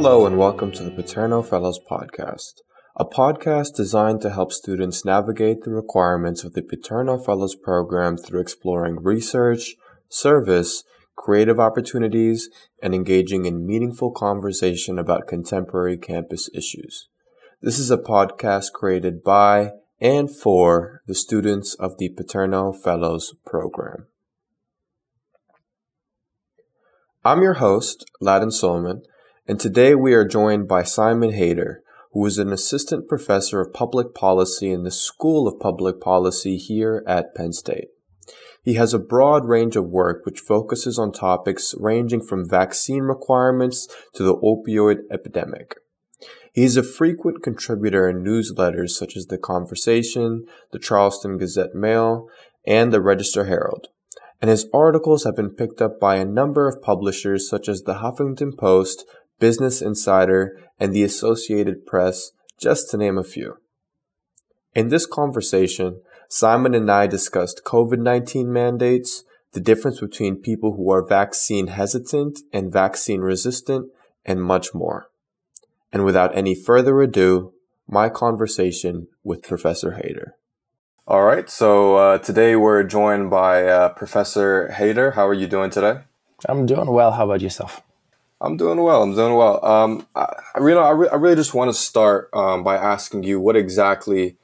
Hello, and welcome to the Paterno Fellows Podcast, a podcast designed to help students navigate the requirements of the Paterno Fellows program through exploring research, service, creative opportunities, and engaging in meaningful conversation about contemporary campus issues. This is a podcast created by and for the students of the Paterno Fellows program. I'm your host, Ladin Suliman, and today we are joined by Simon Haeder, who is an assistant professor of public policy in the School of Public Policy here at Penn State. He has a broad range of work which focuses on topics ranging from vaccine requirements to the opioid epidemic. He is a frequent contributor in newsletters such as The Conversation, the Charleston Gazette Mail, and the Register Herald and his articles have been picked up by a number of publishers such as the Huffington Post, Business Insider, and the Associated Press, just to name a few. In this conversation, Simon and I discussed COVID 19 mandates, the difference between people who are vaccine hesitant and vaccine resistant, and much more. And without any further ado, my conversation with Professor Haeder. All right, so uh, today we're joined by uh, Professor Haeder. How are you doing today? I'm doing well. How about yourself? I'm doing well. I'm doing well. Um, I, you know, I, re- I really just want to start um, by asking you what exactly,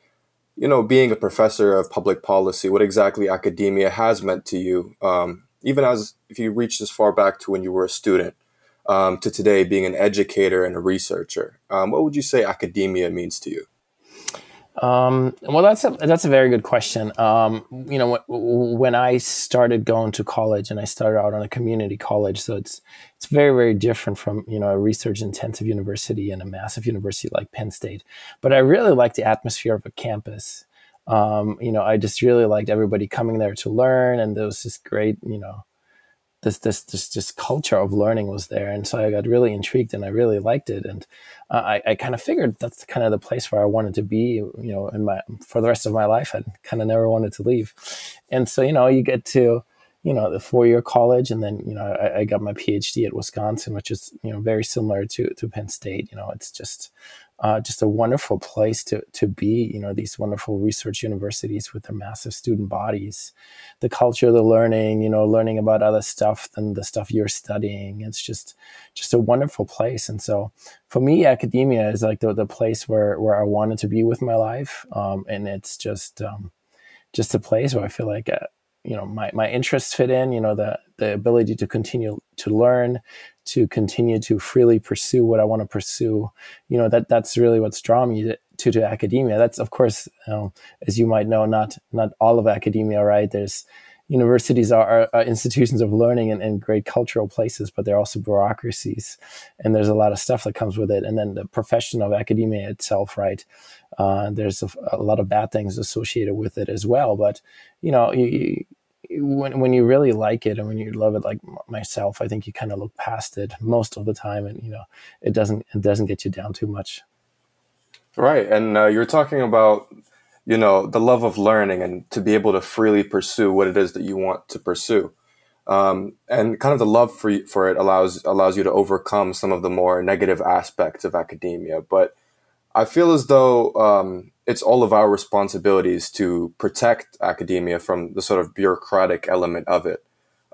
you know, being a professor of public policy, what exactly academia has meant to you, um, even as if you reach as far back to when you were a student, um, to today being an educator and a researcher. Um, what would you say academia means to you? Um, well, that's a that's a very good question. Um, you know, when I started going to college, and I started out on a community college, so it's it's very very different from you know a research intensive university and a massive university like Penn State. But I really like the atmosphere of a campus. Um, you know, I just really liked everybody coming there to learn, and there was this great you know this this this this culture of learning was there, and so I got really intrigued and I really liked it, and uh, I, I kind of figured that's kind of the place where I wanted to be, you know, in my for the rest of my life. I kind of never wanted to leave, and so you know you get to you know the four year college, and then you know I, I got my PhD at Wisconsin, which is you know very similar to to Penn State. You know, it's just uh, just a wonderful place to to be. You know, these wonderful research universities with their massive student bodies, the culture, the learning. You know, learning about other stuff than the stuff you're studying. It's just just a wonderful place. And so, for me, academia is like the the place where where I wanted to be with my life, um, and it's just um, just a place where I feel like. Uh, you know my, my interests fit in you know the the ability to continue to learn to continue to freely pursue what I want to pursue. You know, that that's really what's drawn me to, to, academia. That's of course, know, as you might know, not not all of academia, right? There's universities are, are institutions of learning and, and, great cultural places, but they're also bureaucracies, and there's a lot of stuff that comes with it. And then the profession of academia itself, right? Uh, there's a, a, lot of bad things associated with it as well. But you know, you, when when you really like it and when you love it like myself i think you kind of look past it most of the time and you know it doesn't it doesn't get you down too much. Right and uh, you're talking about you know the love of learning and to be able to freely pursue what it is that you want to pursue. Um, and kind of the love for for it allows allows you to overcome some of the more negative aspects of academia but i feel as though um, it's all of our responsibilities to protect academia from the sort of bureaucratic element of it.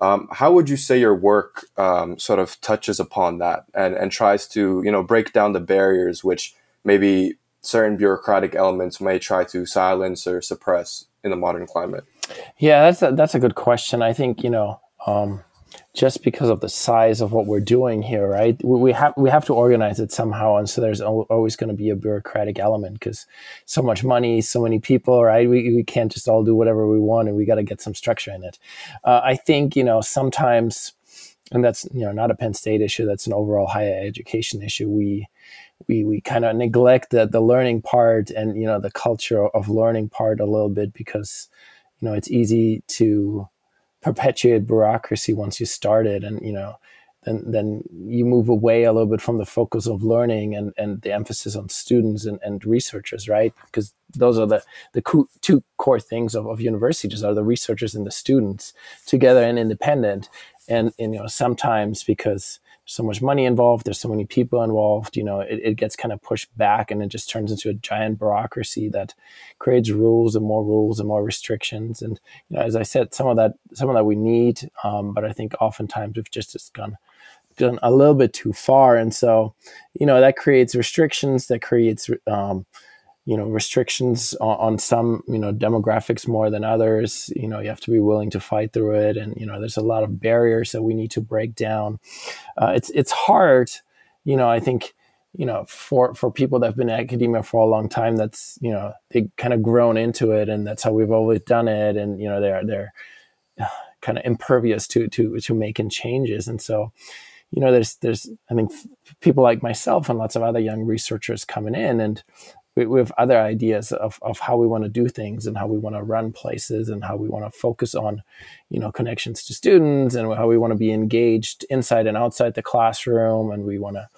Um, how would you say your work um, sort of touches upon that and, and tries to you know break down the barriers which maybe certain bureaucratic elements may try to silence or suppress in the modern climate? Yeah, that's a, that's a good question. I think you know um, just because of the size of what we're doing here, right? We, we have we have to organize it somehow, and so there's always going to be a bureaucratic element because so much money, so many people, right? We we can't just all do whatever we want, and we got to get some structure in it. Uh, I think you know sometimes, and that's you know not a Penn State issue. That's an overall higher education issue. We we we kind of neglect the the learning part and you know the culture of learning part a little bit because you know it's easy to perpetuate bureaucracy once you start it and you know then then you move away a little bit from the focus of learning and and the emphasis on students and, and researchers right? Because those are the the co- two core things of, of universities are the researchers and the students together and independent and, and you know sometimes because so much money involved there's so many people involved you know it, it gets kind of pushed back and it just turns into a giant bureaucracy that creates rules and more rules and more restrictions. And you know as i said some of that some of that we need um, but i think oftentimes we've just, just gone gone a little bit too far. And so you know that creates restrictions that creates um, you know restrictions on, on, some you know demographics more than others. You know you have to be willing to fight through it. And you know there's a lot of barriers that we need to break down. Uh, it's it's hard you know i think you know for for people that have been in academia for a long time that's you know they kind of grown into it and that's how we've always done it. And you know they're they're uh, kind of impervious to to to making changes. And so you know there's there's i think people like myself and lots of other young researchers coming in and we, we have other ideas of, of how we want to do things and how we want to run places and how we want to focus on you know connections to students and how we want to be engaged inside and outside the classroom. And we want to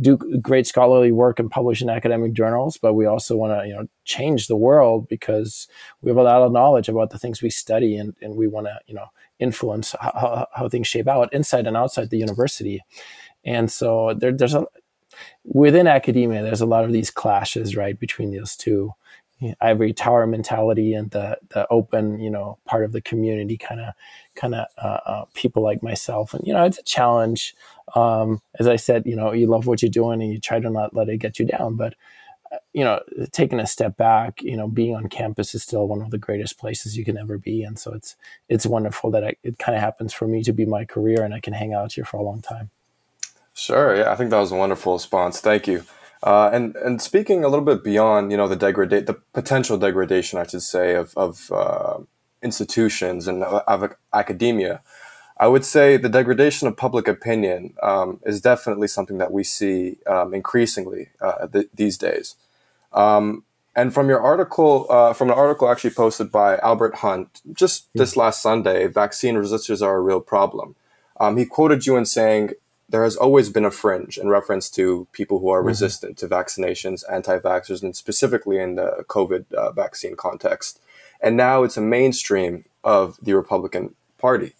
do great scholarly work and publish in academic journals but we also want to you know change the world because we have a lot of knowledge about the things we study and, and we want to you know influence how, how things shape out inside and outside the university. And so there, there's a within academia, there's a lot of these clashes, right, between those two ivory tower mentality and the the open, you know, part of the community kind of kind of uh, uh, people like myself. And you know, it's a challenge. Um, as I said, you know, you love what you're doing and you try to not let it get you down, but uh, you know, taking a step back, you know, being on campus is still one of the greatest places you can ever be, and so it's it's wonderful that I, it kind of happens for me to be my career, and I can hang out here for a long time. Sure. Yeah, I think that was a wonderful response. Thank you. Uh, and and speaking a little bit beyond, you know, the degrade, the potential degradation, I should say, of of uh, institutions and of academia, I would say the degradation of public opinion um, is definitely something that we see um, increasingly uh, th- these days. Um, and from your article, uh, from an article actually posted by Albert Hunt just this last Sunday, vaccine resistors are a real problem. Um, he quoted you in saying, there has always been a fringe in reference to people who are mm-hmm. resistant to vaccinations, anti vaxxers, and specifically in the COVID uh, vaccine context. And now it's a mainstream of the Republican Party.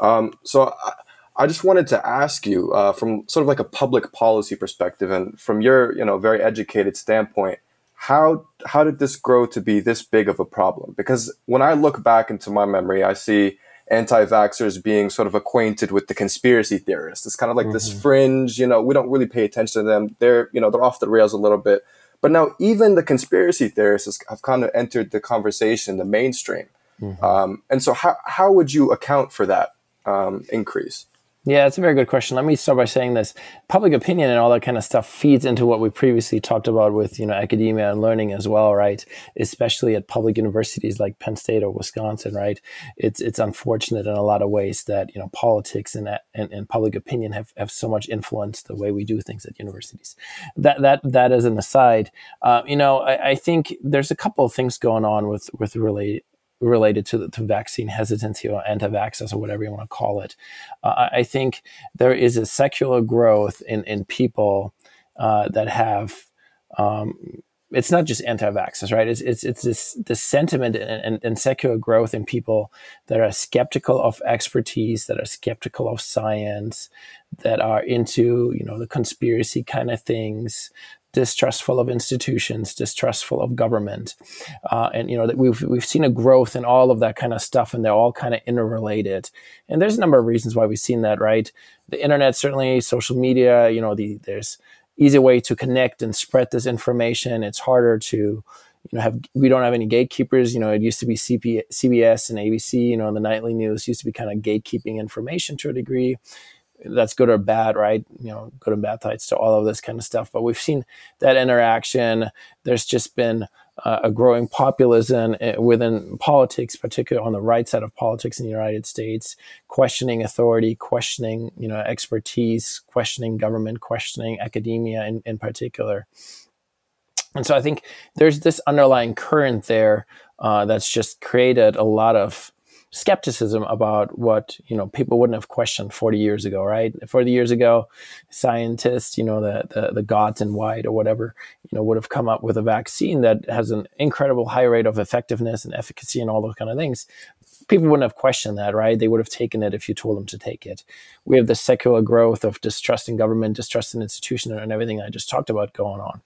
Um, so I, I, just wanted to ask you, uh, from sort of like a public policy perspective, and from your you know very educated standpoint, how how did this grow to be this big of a problem? Because when I look back into my memory, I see anti-vaxxers being sort of acquainted with the conspiracy theorists. It's kind of like mm-hmm. this fringe, you know, we don't really pay attention to them. They're, you know, they're off the rails a little bit. But now even the conspiracy theorists have kind of entered the conversation, the mainstream. Mm-hmm. Um, and so how, how would you account for that um, increase? Yeah, it's a very good question. Let me start by saying this: public opinion and all that kind of stuff feeds into what we previously talked about with you know academia and learning as well, right? Especially at public universities like Penn State or Wisconsin, right? It's it's unfortunate in a lot of ways that you know politics and and, and public opinion have, have so much influence the way we do things at universities. That that that is an aside. Uh, you know, I, I think there's a couple of things going on with with relate related to, to vaccine hesitancy or anti-vaxxers or whatever you want to call it. Uh, I think there is a secular growth in, in people uh, that have, um, it's not just anti-vaxxers, right? It's, it's, it's this, this sentiment and, and, and secular growth in people that are skeptical of expertise, that are skeptical of science, that are into, you know, the conspiracy kind of things, distrustful of institutions, distrustful of government, uh, and you know that we've we've seen a growth in all of that kind of stuff, and they're all kind of interrelated. And there's a number of reasons why we've seen that, right? The internet, certainly, social media. You know, the, there's easy way to connect and spread this information. It's harder to you know have we don't have any gatekeepers you know it used to be CP, cbs and abc you know the nightly news used to be kind of gatekeeping information to a degree that's good or bad, right? You know, good and bad sides to all of this kind of stuff. But we've seen that interaction. There's just been uh, a growing populism eh, within politics, particularly on the right side of politics in the United States, questioning authority, questioning you know expertise, questioning government, questioning academia in, in particular. And so I think there's this underlying current there uh, that's just created a lot of skepticism about what you know people wouldn't have questioned 40 years ago right 40 years ago scientists you know the, the, the gods in white or whatever you know would have come up with a vaccine that has an incredible high rate of effectiveness and efficacy and all those kind of things people wouldn't have questioned that, right? They would have taken it if you told them to take it. We have the secular growth of distrust in government, distrust in institution, and everything I just talked about going on.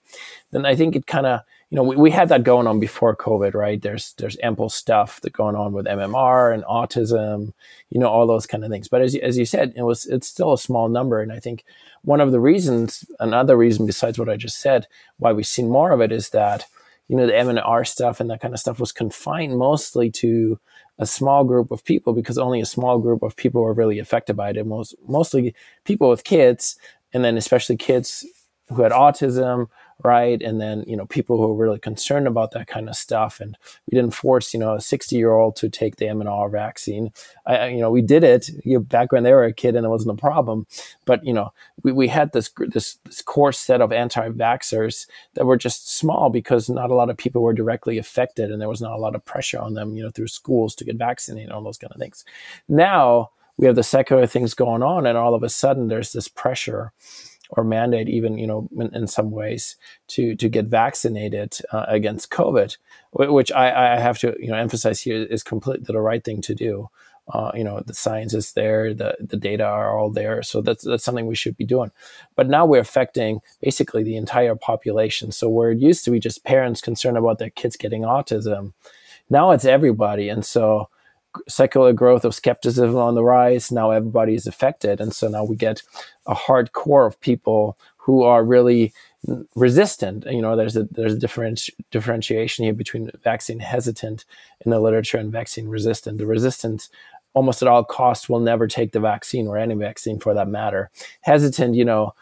Then I think it kind of, you know, we, we had that going on before COVID, right? There's there's ample stuff that going on with MMR and autism, you know, all those kind of things. But as as you said, it was it's still a small number, and I think one of the reasons, another reason besides what I just said, why we've seen more of it is that you know the MMR stuff and that kind of stuff was confined mostly to a small group of people because only a small group of people were really affected by it. Most mostly people with kids, and then especially kids who had autism right? And then, you know, people who were really concerned about that kind of stuff. And we didn't force, you know, a 60 year old to take the MMR vaccine. I, you know, we did it back when they were a kid and it wasn't a problem. But, you know, we, we had this, this, this core set of anti vaxxers that were just small because not a lot of people were directly affected and there was not a lot of pressure on them, you know, through schools to get vaccinated, and all those kind of things. Now, we have the secular things going on, and all of a sudden there's this pressure or mandate even you know in, in some ways to to get vaccinated uh, against COVID, which I, I have to you know emphasize here is completely the right thing to do. Uh, you know the science is there, the the data are all there, so that's that's something we should be doing. But now we're affecting basically the entire population. So where it used to be just parents concerned about their kids getting autism, now it's everybody, and so secular growth of skepticism on the rise. Now everybody is affected. And so now we get a hard core of people who are really resistant. You know, there's a there's a differenti- differentiation here between vaccine hesitant in the literature and vaccine resistant. The resistant almost at all costs will never take the vaccine or any vaccine for that matter. Hesitant, you know,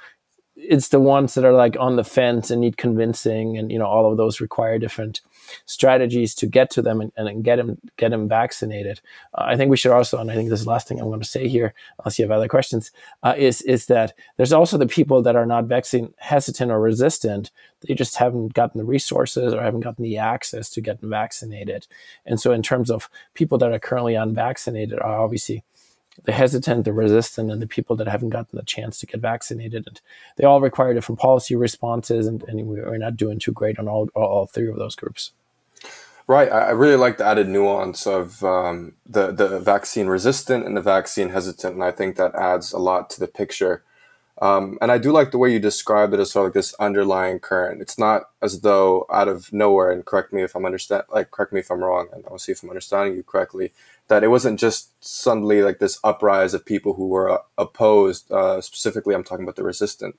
it's the ones that are like on the fence and need convincing and you know all of those require different strategies to get to them and, and get them get them vaccinated. Uh, i think we should also and i think this is the last thing i'm going to say here unless you have other questions uh, is is that there's also the people that are not vaccine hesitant or resistant. They just haven't gotten the resources or haven't gotten the access to get vaccinated. And so in terms of people that are currently unvaccinated are obviously the hesitant, the resistant, and the people that haven't gotten the chance to get vaccinated. And they all require different policy responses, and, and we're not doing too great on all, all three of those groups. Right. I really like the added nuance of um, the, the vaccine resistant and the vaccine hesitant. And I think that adds a lot to the picture. Um, and I do like the way you described it as sort of like this underlying current. It's not as though out of nowhere, and correct me if I'm understand, like correct me if I'm wrong, and I'll see if I'm understanding you correctly that it wasn't just suddenly like this uprise of people who were uh, opposed. Uh, specifically, I'm talking about the resistant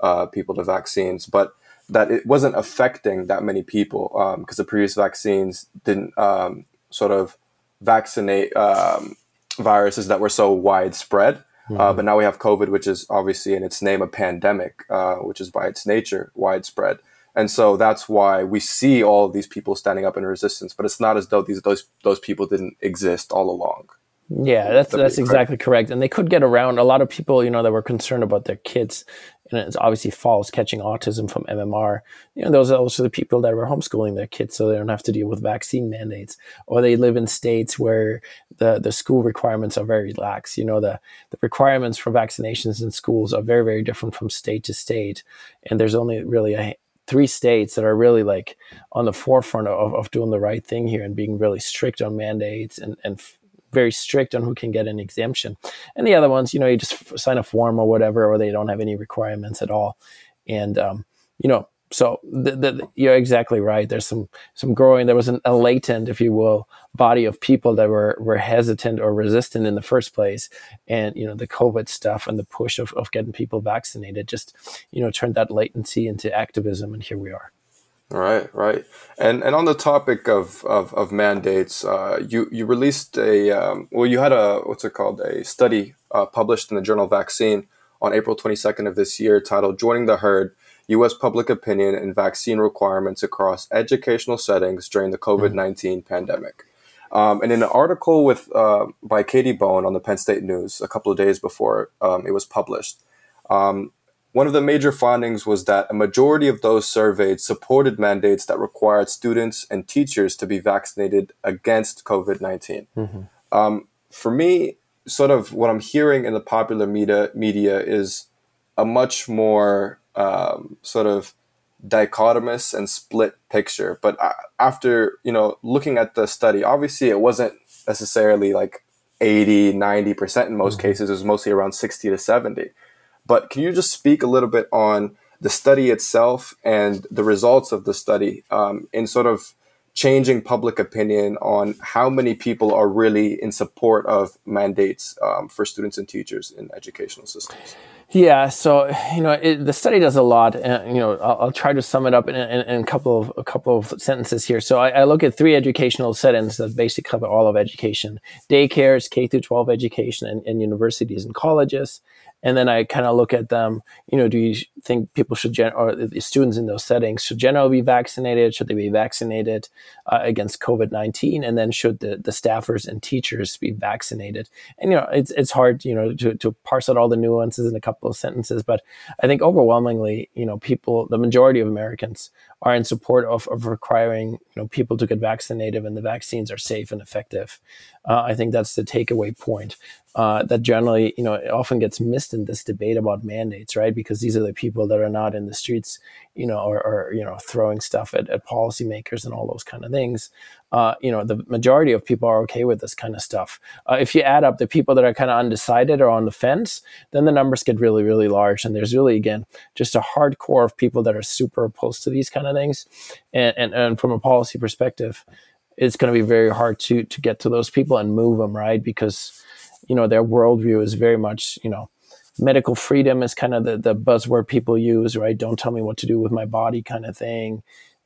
uh, people to vaccines, but that it wasn't affecting that many people because um, the previous vaccines didn't um, sort of vaccinate um, viruses that were so widespread. Uh, mm-hmm. but now we have COVID, which is obviously in its name a pandemic, uh, which is by its nature widespread. And so that's why we see all of these people standing up in resistance, but it's not as though these those those people didn't exist all along. Yeah, that's that's exactly correct. And they could get around a lot of people, you know, that were concerned about their kids. And it's obviously false catching autism from MMR. You know, those are also the people that were homeschooling their kids so they don't have to deal with vaccine mandates. Or they live in states where the, the school requirements are very lax. You know, the, the requirements for vaccinations in schools are very, very different from state to state. And there's only really a, three states that are really like on the forefront of, of doing the right thing here and being really strict on mandates and, and f- very strict on who can get an exemption. And the other ones, you know, you just f- sign a form or whatever, or they don't have any requirements at all. And, um, you know, so the, the, you're exactly right. There's some some growing. There was an, a latent, if you will, body of people that were were hesitant or resistant in the first place, and you know the COVID stuff and the push of, of getting people vaccinated just you know turned that latency into activism, and here we are. Right, right, and and on the topic of of, of mandates, uh, you you released a um, well, you had a what's it called a study uh, published in the journal Vaccine on April 22nd of this year, titled "Joining the Herd." U.S. public opinion and vaccine requirements across educational settings during the COVID 19 mm-hmm. pandemic. Um, and in an article with uh, by Katie Bohn on the Penn State News a couple of days before um, it was published, um, one of the major findings was that a majority of those surveyed supported mandates that required students and teachers to be vaccinated against COVID 19. Mm-hmm. Um, for me, sort of what I'm hearing in the popular media media is a much more um, sort of dichotomous and split picture. But after you know looking at the study, obviously it wasn't necessarily like 80, 90 percent in most mm-hmm. cases. It was mostly around 60 to 70. But can you just speak a little bit on the study itself and the results of the study um, in sort of changing public opinion on how many people are really in support of mandates um, for students and teachers in educational systems? Yeah, so you know it, the study does a lot, and you know I'll, I'll try to sum it up in, in, in, a couple of a couple of sentences here. So I, I, look at three educational settings that basically cover all of education: daycares, K through 12 education, and, and universities and colleges and then I kind of look at them. You know, do you think people should gen- or the students in those settings should generally be vaccinated? Should they be vaccinated uh, against COVID nineteen? And then should the, the staffers and teachers be vaccinated? And you know, it's it's hard you know to to parse out all the nuances in a couple of sentences, but I think overwhelmingly, you know, people, the majority of Americans are in support of, of requiring you know people to get vaccinated and the vaccines are safe and effective. Uh, I think that's the takeaway point. Uh, that generally, you know, it often gets missed in this debate about mandates, right? Because these are the people that are not in the streets, you know, or, or you know, throwing stuff at, at policymakers and all those kind of things. Uh, you know, the majority of people are okay with this kind of stuff. Uh, if you add up the people that are kind of undecided or on the fence, then the numbers get really, really large. And there's really, again, just a hardcore of people that are super opposed to these kind of things. And, and, and from a policy perspective, it's going to be very hard to to get to those people and move them, right? Because you know their worldview is very much you know medical freedom is kind of the, the buzzword people use, right? Don't tell me what to do with my body kind of thing.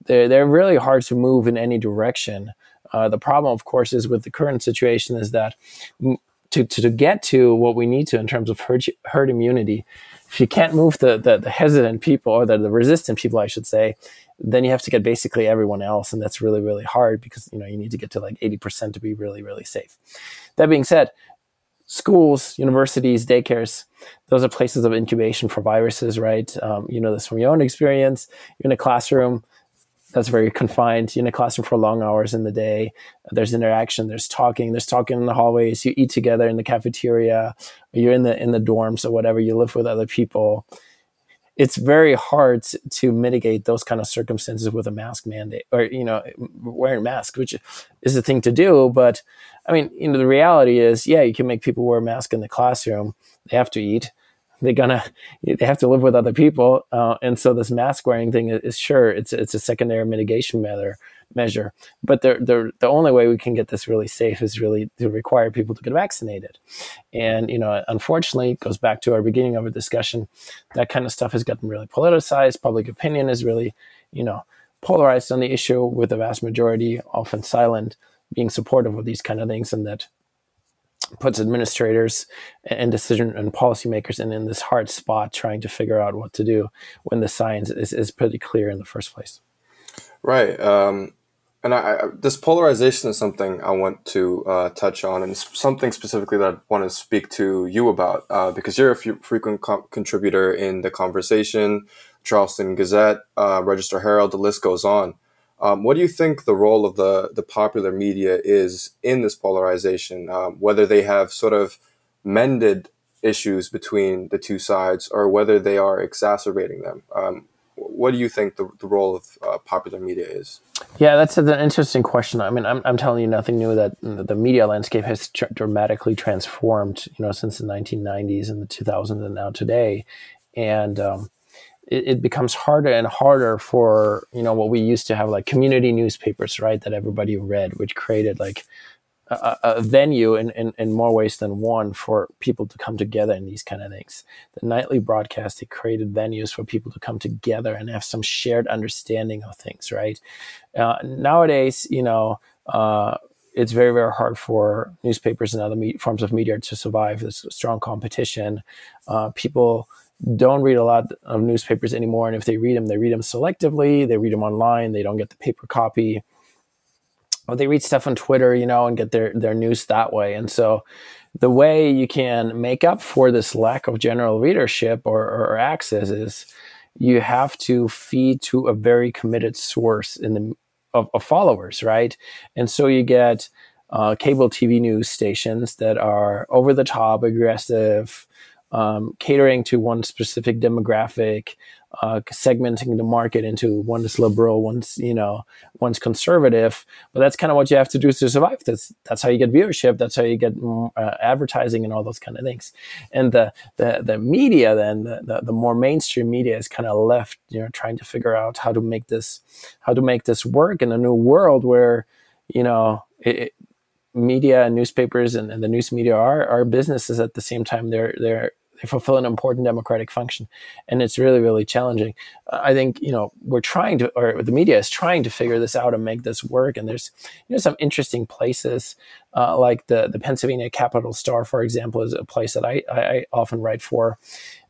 They're, they're really hard to move in any direction. Uh, the problem, of course, is with the current situation is that to, to, to get to what we need to in terms of herd, herd immunity, if you can't move the, the, the hesitant people or the, the resistant people, I should say, then you have to get basically everyone else. And that's really, really hard because, you know, you need to get to like 80% to be really, really safe. That being said, schools, universities, daycares, those are places of incubation for viruses, right? Um, you know this from your own experience. You're in a classroom that's very confined. In a classroom for long hours in the day. There's interaction. There's talking. There's talking in the hallways. You eat together in the cafeteria. You're in the in the dorms or whatever. You live with other people it's very hard to mitigate those kind of circumstances with a mask mandate or you know wearing a mask which is the thing to do but i mean you know the reality is yeah you can make people wear a mask in the classroom they have to eat they're gonna they have to live with other people uh, and so this mask wearing thing is, is sure it's it's a secondary mitigation measure measure. But the, the, the only way we can get this really safe is really to require people to get vaccinated. And, you know, unfortunately, it goes back to our beginning of our discussion. That kind of stuff has gotten really politicized. Public opinion is really, you know, polarized on the issue with the vast majority often silent being supportive of these kind of things and that puts administrators and decision and policymakers in, in this hard spot trying to figure out what to do when the science is, is pretty clear in the first place. Right. Um, and I, I, this polarization is something I want to uh, touch on, and something specifically that I want to speak to you about uh, because you're a frequent co- contributor in the conversation, Charleston Gazette, uh, Register Herald, the list goes on. Um, what do you think the role of the the popular media is in this polarization? Um, whether they have sort of mended issues between the two sides, or whether they are exacerbating them? Um, what do you think the, the role of uh, popular media is? Yeah, that's an interesting question. I mean, I'm, I'm telling you nothing new that the media landscape has tr- dramatically transformed, you know, since the 1990s and the 2000s and now today. And um, it, it, becomes harder and harder for, you know, what we used to have like community newspapers, right, that everybody read, which created like a, a venue in, in, in, more ways than one for people to come together in these kind of things. The nightly broadcast, it created venues for people to come together and have some shared understanding of things, right? Uh, nowadays, you know, uh, it's very, very hard for newspapers and other me- forms of media to survive. There's strong competition. Uh, people don't read a lot of newspapers anymore. And if they read them, they read them selectively. They read them online. They don't get the paper copy or they read stuff on Twitter, you know, and get their their news that way. And so the way you can make up for this lack of general readership or, or access is you have to feed to a very committed source in the of, of followers, right? And so you get uh, cable TV news stations that are over the top, aggressive, um, catering to one specific demographic, uh, segmenting the market into one's liberal, one's you know, one's conservative. But that's kind of what you have to do to survive. That's that's how you get viewership. That's how you get uh, advertising and all those kind of things. And the the, the media then the, the, the more mainstream media is kind of left, you know, trying to figure out how to make this how to make this work in a new world where you know it, media and newspapers and, and, the news media are, are businesses at the same time they're they're they fulfill an important democratic function. And it's really really challenging. I think you know we're trying to or the media is trying to figure this out and make this work. And there's you know some interesting places uh, like the the pennsylvania capital star for example is a place that I, I often write for.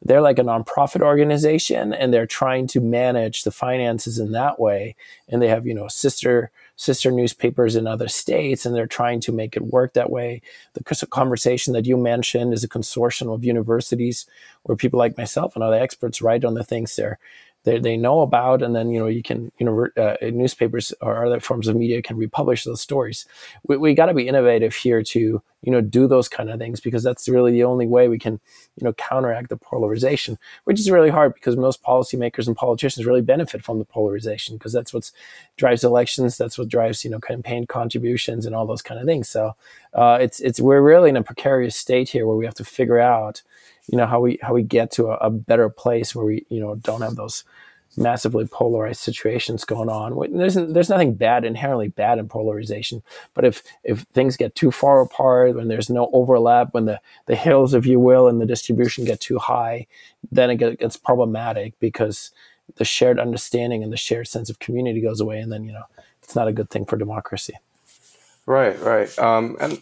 They're like a nonprofit organization and they're trying to manage the finances in that way. And they have you know sister sister newspapers in other states and they're trying to make it work that way. The conversation that you mentioned is a consortium of universities where people like myself and other experts write on the things they're they, they know about and then you know you can you know uh, newspapers or other forms of media can republish those stories. We, we got to be innovative here to you know do those kind of things because that's really the only way we can you know counteract the polarization which is really hard because most policymakers and politicians really benefit from the polarization because that's what drives elections that's what drives you know campaign contributions and all those kind of things. So uh, it's it's we're really in a precarious state here where we have to figure out you know how we how we get to a, a better place where we you know don't have those massively polarized situations going on. There's there's nothing bad inherently bad in polarization, but if if things get too far apart, when there's no overlap, when the the hills, if you will, and the distribution get too high, then it gets problematic because the shared understanding and the shared sense of community goes away, and then you know it's not a good thing for democracy. Right, right, um, and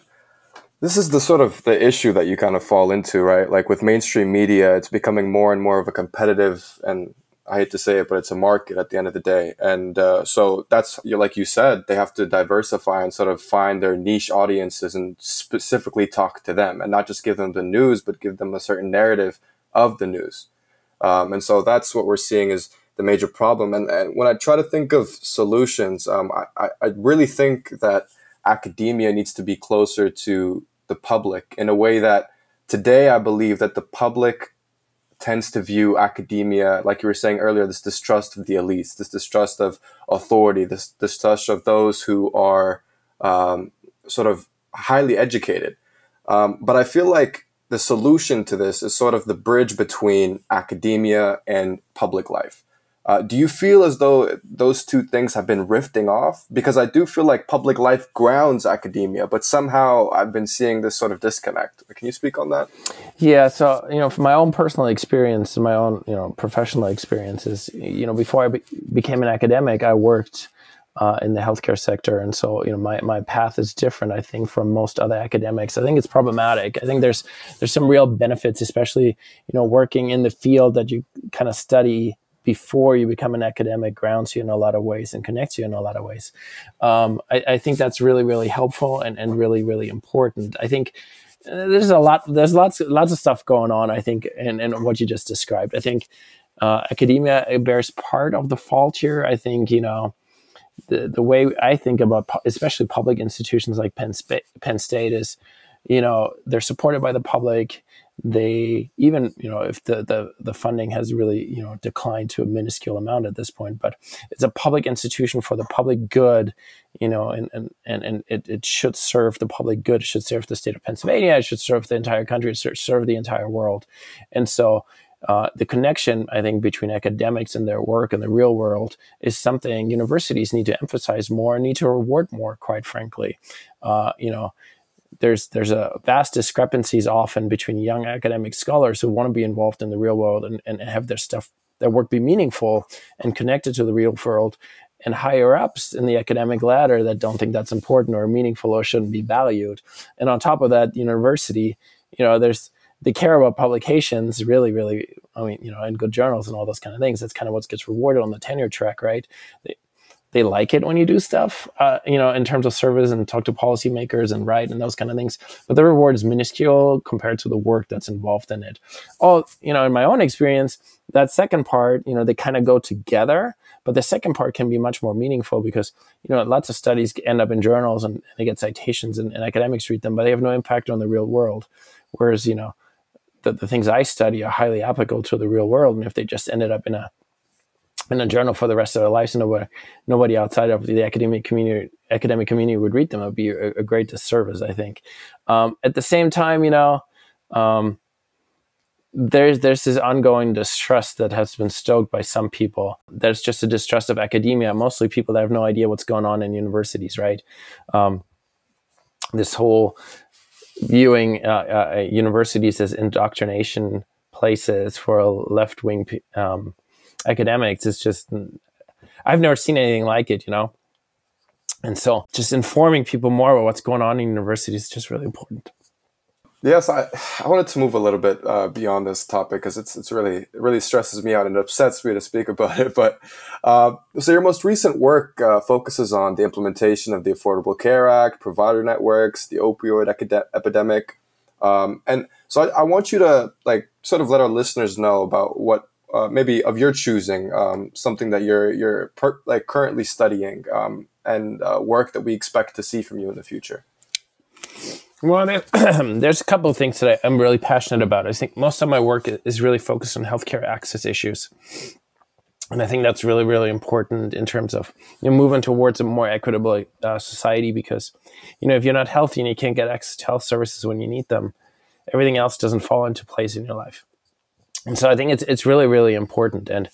this is the sort of the issue that you kind of fall into, right? Like with mainstream media, it's becoming more and more of a competitive and I hate to say it, but it's a market at the end of the day. And uh, so that's like you said, they have to diversify and sort of find their niche audiences and specifically talk to them, and not just give them the news, but give them a certain narrative of the news. Um, and so that's what we're seeing is the major problem. And, and when I try to think of solutions, um, I, I really think that academia needs to be closer to the public in a way that today I believe that the public tends to view academia, like you were saying earlier, this distrust of the elites, this distrust of authority, this distrust of those who are um, sort of highly educated. Um, but I feel like the solution to this is sort of the bridge between academia and public life. Uh, do you feel as though those two things have been rifting off? Because I do feel like public life grounds academia, but somehow I've been seeing this sort of disconnect. Can you speak on that? Yeah. So, you know, from my own personal experience and my own, you know, professional experiences, you know, before I be- became an academic, I worked uh, in the healthcare sector. And so, you know, my, my path is different, I think, from most other academics. I think it's problematic. I think there's, there's some real benefits, especially, you know, working in the field that you kind of study before you become an academic grounds you in a lot of ways and connects you in a lot of ways. Um, I, I, think that's really, really helpful and, and really, really important. I think uh, there's a lot, there's lots, lots of stuff going on, I think, and, and what you just described. I think uh, academia bears part of the fault here. I think, you know, the, the way I think about, especially public institutions like Penn, Sp- Penn State is, you know, they're supported by the public they even you know if the, the the funding has really you know declined to a minuscule amount at this point but it's a public institution for the public good you know and and and, and it, it should serve the public good. It should serve the state of pennsylvania. It should serve the entire country. It should serve the entire world. And so uh, the connection, I think, between academics and their work and the real world is something universities need to emphasize more and need to reward more, quite frankly. Uh, you know, there's there's a vast discrepancies often between young academic scholars who want to be involved in the real world and, and have their stuff their work be meaningful and connected to the real world. And higher ups in the academic ladder that don't think that's important or meaningful or shouldn't be valued. And on top of that university you know there's they care about publications really really i mean you know and good journals and all those kind of things. That's kind of what gets rewarded on the tenure track right? They, they like it when you do stuff, uh, you know, in terms of service and talk to policymakers and write and those kind of things. But the reward is minuscule compared to the work that's involved in it. Oh, you know, in my own experience, that second part, you know, they kind of go together. But the second part can be much more meaningful because, you know, lots of studies end up in journals and, they get citations and, and academics read them, but they have no impact on the real world. Whereas, you know, the, the things I study are highly applicable to the real world. And if they just ended up in a in a journal for the rest of their lives, And nobody nobody outside of the academic community academic community would read them. It would be a, a great disservice, I think. Um, at the same time, you know, um, there's there's this ongoing distrust that has been stoked by some people. There's just a distrust of academia, mostly people that have no idea what's going on in universities, right? Um, this whole viewing uh, uh, universities as indoctrination places for left wing um, academics is just I've never seen anything like it, you know. And so, just informing people more about what's going on in universities is just really important. Yes, I, I wanted to move a little bit uh, beyond this topic because it's it's really it really stresses me out and upsets me to speak about it. But uh, so your most recent work uh, focuses on the implementation of the Affordable Care Act, provider networks, the opioid acad- epidemic, um, and so I, I, want you to like sort of let our listeners know about what uh, maybe of your choosing, um, something that you're you're per- like currently studying um, and uh, work that we expect to see from you in the future. Well, there's a couple of things that I, am really passionate about. I think most of my work is really focused on healthcare access issues. And I think that's really, really important in terms of you know, moving towards a more equitable uh, society because, you know, if you're not healthy and you can't get access to health services when you need them, everything else doesn't fall into place in your life and so I think it's it's really really important. And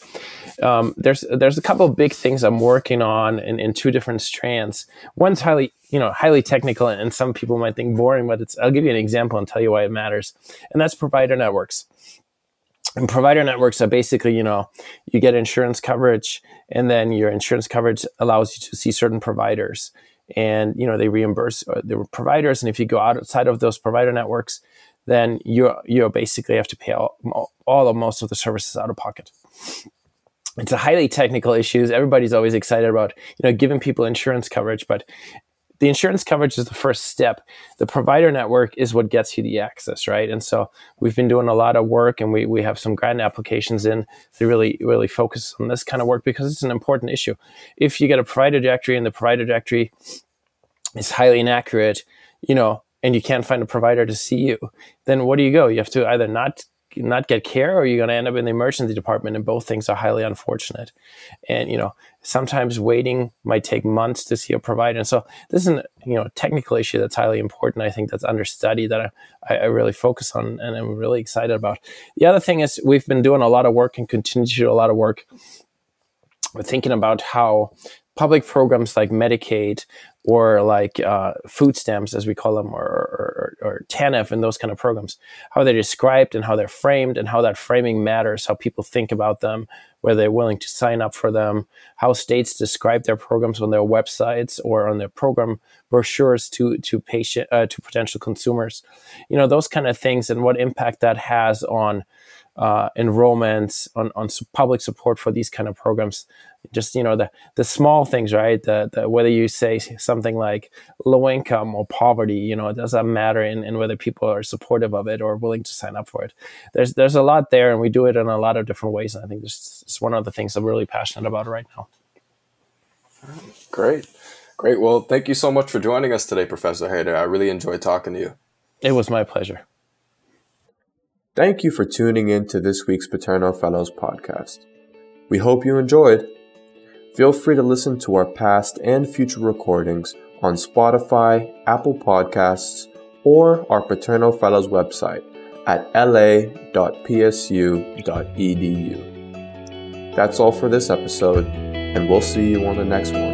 um, there's there's a couple of big things I'm working on in, in two different strands. One's highly you know highly technical, and some people might think boring, but it's I'll give you an example and tell you why it matters. And that's provider networks. And provider networks are basically, you know, you get insurance coverage, and then your insurance coverage allows you to see certain providers, and you know they reimburse uh, the providers. And if you go outside of those provider networks, then you you basically have to pay all, all of most of the services out of pocket. It's a highly technical issue. Everybody's always excited about you know giving people insurance coverage, but the insurance coverage is the first step. The provider network is what gets you the access, right? And so we've been doing a lot of work, and we we have some grant applications in to really really focus on this kind of work because it's an important issue. If you get a provider directory and the provider directory is highly inaccurate, you know and you can't find a provider to see you, then what do you go? You have to either not not get care or you're going to end up in the emergency department and both things are highly unfortunate. And you know sometimes waiting might take months to see a provider. And so this is a you know technical issue that's highly important i think that's understudied that I, I really focus on and i'm really excited about. The other thing is we've been doing a lot of work and continue to do a lot of work thinking about how public programs like Medicaid or like uh, food stamps, as we call them, or, or, or, TANF and those kind of programs, how they're described and how they're framed and how that framing matters, how people think about them, whether they're willing to sign up for them, how states describe their programs on their websites or on their program brochures to to patient uh, to potential consumers, you know those kind of things and what impact that has on uh, enrollments, on, on public support for these kind of programs. Just you know the the small things, right? The, the whether you say something like low income or poverty, you know, it doesn't matter in, in whether people are supportive of it or willing to sign up for it. There's there's a lot there, and we do it in a lot of different ways. And I think this is one of the things I'm really passionate about right now. Great. Great. Well, thank you so much for joining us today, Professor Haeder. I really enjoyed talking to you. It was my pleasure. Thank you for tuning in to this week's Paterno Fellows podcast. We hope you enjoyed. Feel free to listen to our past and future recordings on Spotify, Apple Podcasts, or our Paterno Fellows website at la.psu.edu. That's all for this episode, and we'll see you on the next one.